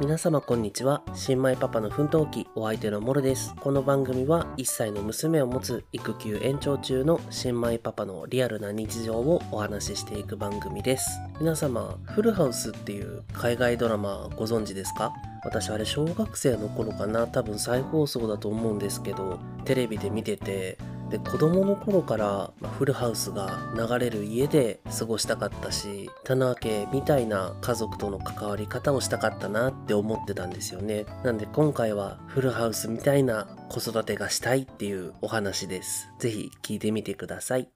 皆様こんにちは。新米パパの奮闘記、お相手のモルです。この番組は1歳の娘を持つ育休延長中の新米パパのリアルな日常をお話ししていく番組です。皆様、フルハウスっていう海外ドラマご存知ですか？私あれ小学生の頃かな？多分再放送だと思うんですけどテレビで見ててで子供の頃からフルハウスが流れる家で過ごしたかったし棚家みたいな家族との関わり方をしたかったなって思ってたんですよね。なんで今回はフルハウスみたいな子育てがしたいっていうお話です。ぜひ聞いてみてください。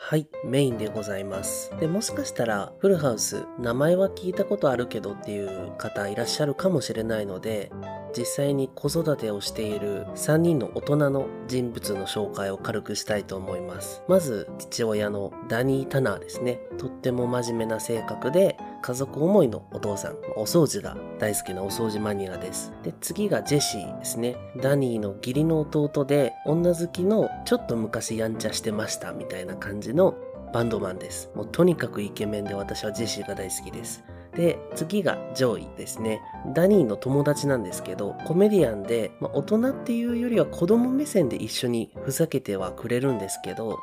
はい、メインでございます。で、もしかしたら、フルハウス、名前は聞いたことあるけどっていう方いらっしゃるかもしれないので、実際に子育てをしている3人の大人の人物の紹介を軽くしたいと思います。まず、父親のダニー・タナーですね。とっても真面目な性格で、家族思いのお父さん、お掃除が大好きなお掃除マニアです。で、次がジェシーですね。ダニーの義理の弟で、女好きのちょっと昔やんちゃしてましたみたいな感じのバンドマンです。もうとにかくイケメンで私はジェシーが大好きです。で、次がジョイですね。ダニーの友達なんですけど、コメディアンで、まあ、大人っていうよりは子供目線で一緒にふざけてはくれるんですけど、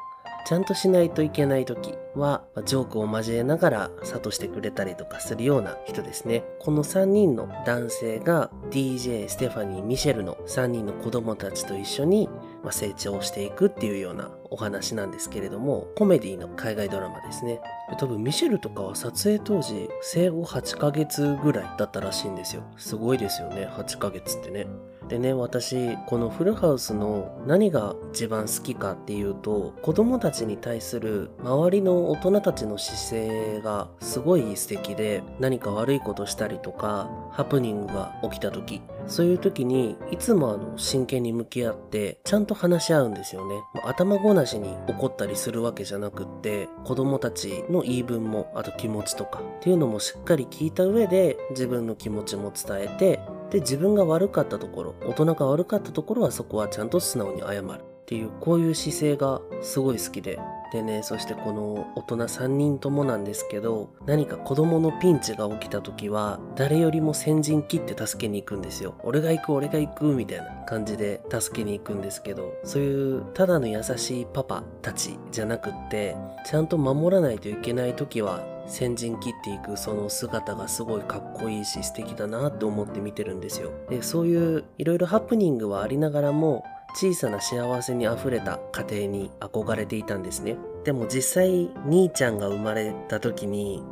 ちゃんとしないといけない時は、ジョークを交えながら諭してくれたりとかするような人ですね。この3人の男性が DJ、ステファニー、ミシェルの3人の子供たちと一緒にまあ成長していくっていうようなお話なんですけれども、コメディの海外ドラマですね。多分ミシェルとかは撮影当時生後8ヶ月ぐらいだったらしいんですよ。すごいですよね、8ヶ月ってね。でね、私、このフルハウスの何が一番好きかっていうと、子供たちに対する周りの大人たちの姿勢がすごい素敵で、何か悪いことしたりとか、ハプニングが起きた時、そういう時に、いつもあの、真剣に向き合って、ちゃんと話し合うんですよね。頭ごなしに怒ったりするわけじゃなくって、子供たちの言い分も、あと気持ちとか、っていうのもしっかり聞いた上で、自分の気持ちも伝えて、で、自分が悪かったところ、大人が悪かったところはそこはちゃんと素直に謝るっていう、こういう姿勢がすごい好きで。でね、そしてこの大人3人ともなんですけど、何か子供のピンチが起きた時は、誰よりも先陣切って助けに行くんですよ。俺が行く、俺が行く、みたいな感じで助けに行くんですけど、そういうただの優しいパパたちじゃなくって、ちゃんと守らないといけない時は、先陣切っていくその姿がすごいかっこいいし素敵だなと思って見てるんですよ。で、そういういろいろハプニングはありながらも、小さな幸せに溢れた家庭に憧れていたんですね。でも実際、兄ちゃんが生まれた時に、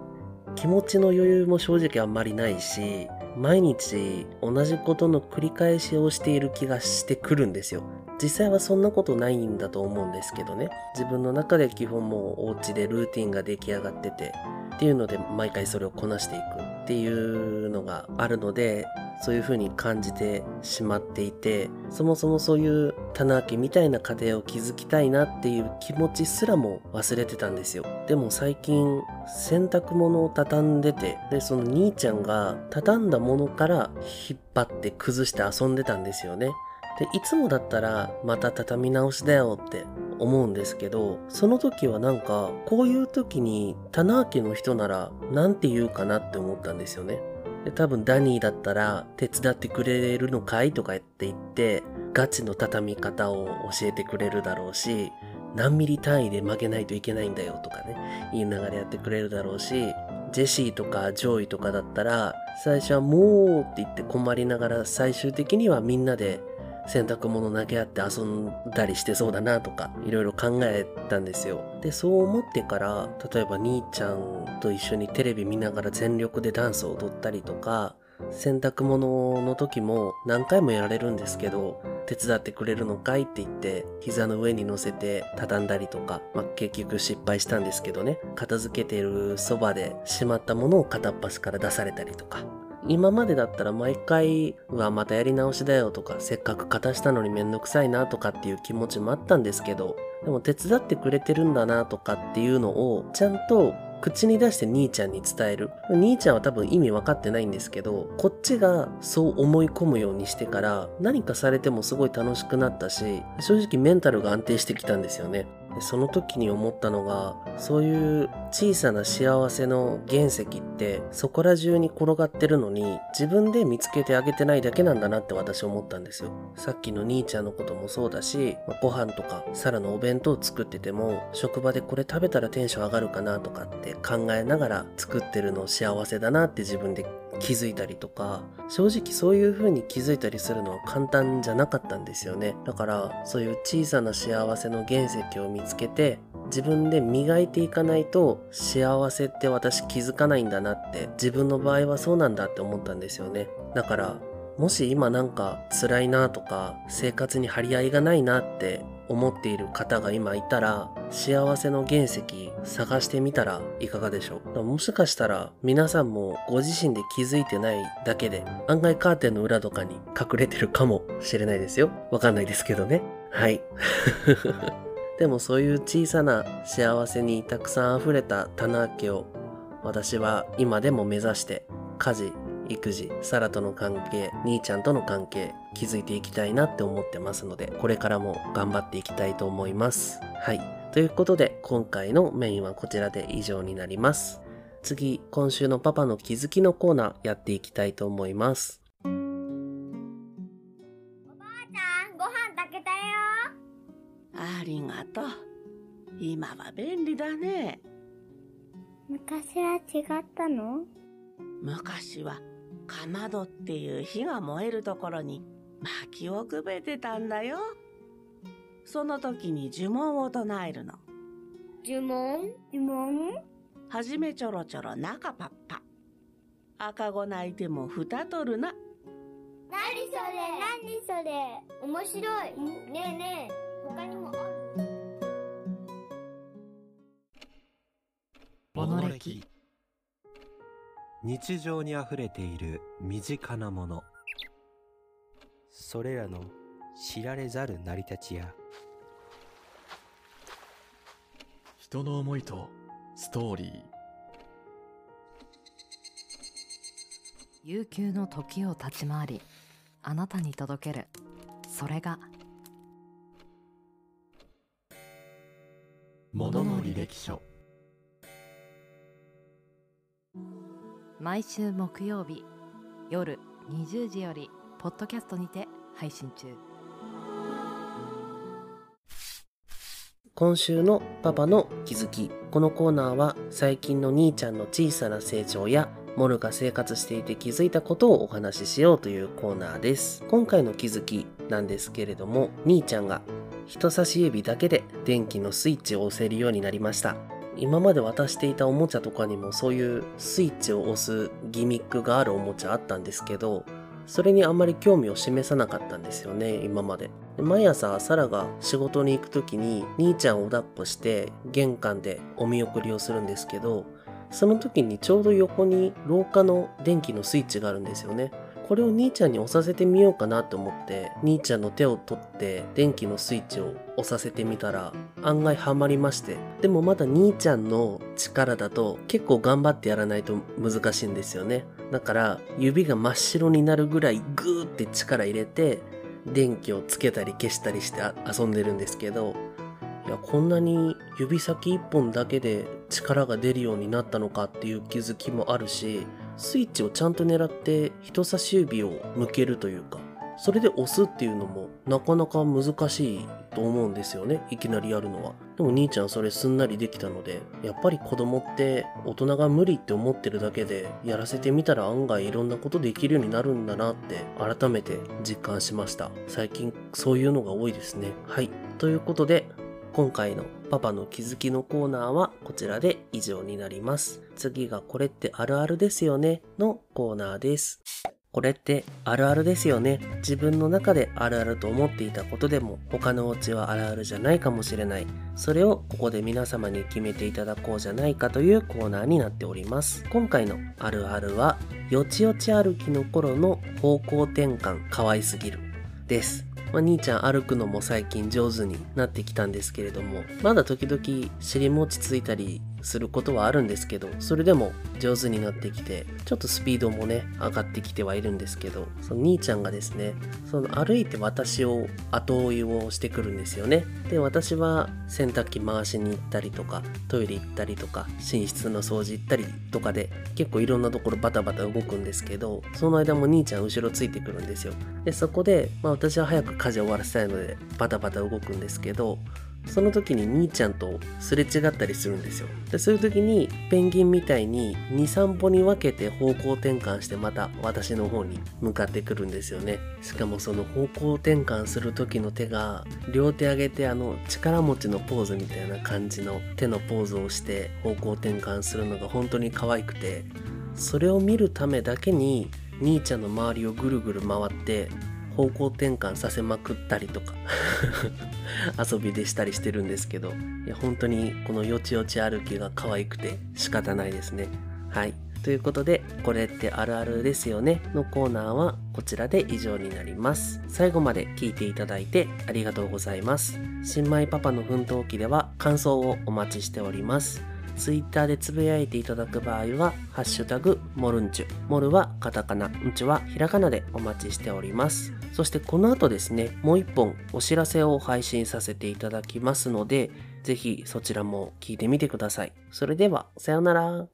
気持ちの余裕も正直あんまりないし、毎日同じことの繰り返しをしている気がしてくるんですよ。実際はそんなことないんだと思うんですけどね。自分の中で基本もうお家でルーティンが出来上がってて、っていうので毎回それをこなしていくっていうのがあるので、そういう風に感じてしまっていて、そもそもそういう棚明けみたいな家庭を築きたいなっていう気持ちすらも忘れてたんですよ。でも最近洗濯物を畳んでて、で、その兄ちゃんが畳んだものから引っ張って崩して遊んでたんですよね。で、いつもだったらまた畳み直しだよって思うんですけど、その時はなんか、こういう時に棚明けの人ならなんて言うかなって思ったんですよね。で多分ダニーだったら手伝ってくれるのかいとか言って言ってガチの畳み方を教えてくれるだろうし何ミリ単位で曲げないといけないんだよとかね言いながらやってくれるだろうしジェシーとかジョイとかだったら最初はもうって言って困りながら最終的にはみんなで洗濯物投げ合って遊んだりしてそうだなとかいろいろ考えたんですよ。でそう思ってから例えば兄ちゃんと一緒にテレビ見ながら全力でダンスを踊ったりとか洗濯物の時も何回もやられるんですけど手伝ってくれるのかいって言って膝の上に乗せて畳んだりとか、まあ、結局失敗したんですけどね。片付けてるそばでしまったものを片っ端から出されたりとか。今までだったら毎回、うわ、またやり直しだよとか、せっかく片したのにめんどくさいなとかっていう気持ちもあったんですけど、でも手伝ってくれてるんだなとかっていうのを、ちゃんと口に出して兄ちゃんに伝える。兄ちゃんは多分意味分かってないんですけど、こっちがそう思い込むようにしてから、何かされてもすごい楽しくなったし、正直メンタルが安定してきたんですよね。でその時に思ったのが、そういう小さな幸せの原石ってそこら中に転がってるのに自分で見つけてあげてないだけなんだなって私思ったんですよ。さっきの兄ちゃんのこともそうだし、ご飯とかサラのお弁当を作ってても職場でこれ食べたらテンション上がるかなとかって考えながら作ってるの幸せだなって自分で気づいたりとか、正直そういう風に気づいたりするのは簡単じゃなかったんですよね。だからそういう小さな幸せの原石を見つけて自分で磨いていかないと幸せって私気づかないんだなって自分の場合はそうなんだって思ったんですよね。だからもし今なんか辛いなとか生活に張り合いがないなって思っている方が今いたら幸せの原石探してみたらいかがでしょう？もしかしたら皆さんもご自身で気づいてないだけで案外カーテンの裏とかに隠れてるかもしれないですよ。わかんないですけどね。はい。でもそういう小さな幸せにたくさん溢れた棚開けを私は今でも目指して家事、育児、サラとの関係、兄ちゃんとの関係築いていきたいなって思ってますのでこれからも頑張っていきたいと思います。はい。ということで今回のメインはこちらで以上になります。次、今週のパパの気づきのコーナーやっていきたいと思います。ありがとう。今は便利だね。昔は違ったの？昔はかまどっていう火が燃えるところに薪をくべてたんだよ。その時に呪文を唱えるの。呪文？呪文？はじめちょろちょろ中パッパ。赤子泣いてもふた取るな。なにそれ？なにそれ？面白い。ねえねえ。他にもあるモノレキ日常にあふれている身近なもの。それらの知られざる成り立ちや人の思いとストーリー。悠久の時を立ち回りあなたに届ける。それがものの履歴書毎週木曜日夜20時よりポッドキャストにて配信中。今週のパパの気づき。このコーナーは最近の兄ちゃんの小さな成長やモルが生活していて気づいたことをお話ししようというコーナーです。今回の気づきなんですけれども兄ちゃんが人差し指だけで電気のスイッチを押せるようになりました。今まで渡していたおもちゃとかにもそういうスイッチを押すギミックがあるおもちゃあったんですけど、それにあんまり興味を示さなかったんですよね、今まで。で毎朝、サラが仕事に行く時に、兄ちゃんを抱っこして、玄関でお見送りをするんですけど、その時にちょうど横に廊下の電気のスイッチがあるんですよね。これを兄ちゃんに押させてみようかなと思って兄ちゃんの手を取って電気のスイッチを押させてみたら案外ハマりまして。でもまだ兄ちゃんの力だと結構頑張ってやらないと難しいんですよね。だから指が真っ白になるぐらいグーって力入れて電気をつけたり消したりして遊んでるんですけどいやこんなに指先一本だけで力が出るようになったのかっていう気づきもあるしスイッチをちゃんと狙って人差し指を向けるというかそれで押すっていうのもなかなか難しいと思うんですよね。いきなりやるのは。でも兄ちゃんそれすんなりできたのでやっぱり子供って大人が無理って思ってるだけでやらせてみたら案外いろんなことできるようになるんだなって改めて実感しました。最近そういうのが多いですね。はい。ということで今回のパパの気づきのコーナーはこちらで以上になります。次がこれってあるあるですよねのコーナーです。これってあるあるですよね。自分の中であるあると思っていたことでも他のお家はあるあるじゃないかもしれない。それをここで皆様に決めていただこうじゃないかというコーナーになっております。今回のあるあるはよちよち歩きの頃の方向転換可愛すぎるです。まあ、兄ちゃん歩くのも最近上手になってきたんですけれども、まだ時々尻餅ついたりすることはあるんですけど、それでも上手になってきて、ちょっとスピードもね、上がってきてはいるんですけど、その兄ちゃんがですね、その歩いて私を後追いをしてくるんですよね。で、私は洗濯機回しに行ったりとか、トイレ行ったりとか、寝室の掃除行ったりとかで、結構いろんなところバタバタ動くんですけど、その間も兄ちゃん後ろついてくるんですよ。で、そこで、まあ私は早く家事終わらせたいので、バタバタ動くんですけど、その時に兄ちゃんとすれ違ったりするんですよ。でそういう時にペンギンみたいに2、3歩に分けて方向転換してまた私の方に向かってくるんですよね。しかもその方向転換する時の手が両手上げてあの力持ちのポーズみたいな感じの手のポーズをして方向転換するのが本当に可愛くてそれを見るためだけに兄ちゃんの周りをぐるぐる回って方向転換させまくったりとか 遊びでしたりしてるんですけどいや本当にこのよちよち歩きが可愛くて仕方ないですね。はい。ということでこれってあるあるですよね。のコーナーはこちらで以上になります。最後まで聞いていただいてありがとうございます。新米パパの奮闘記では感想をお待ちしております。ツイッターでつぶやいていただく場合は、ハッシュタグ、モルンチュ。モルはカタカナ、ンチュはひらがなでお待ちしております。そしてこの後ですね、もう一本お知らせを配信させていただきますので、ぜひそちらも聞いてみてください。それでは、さようなら。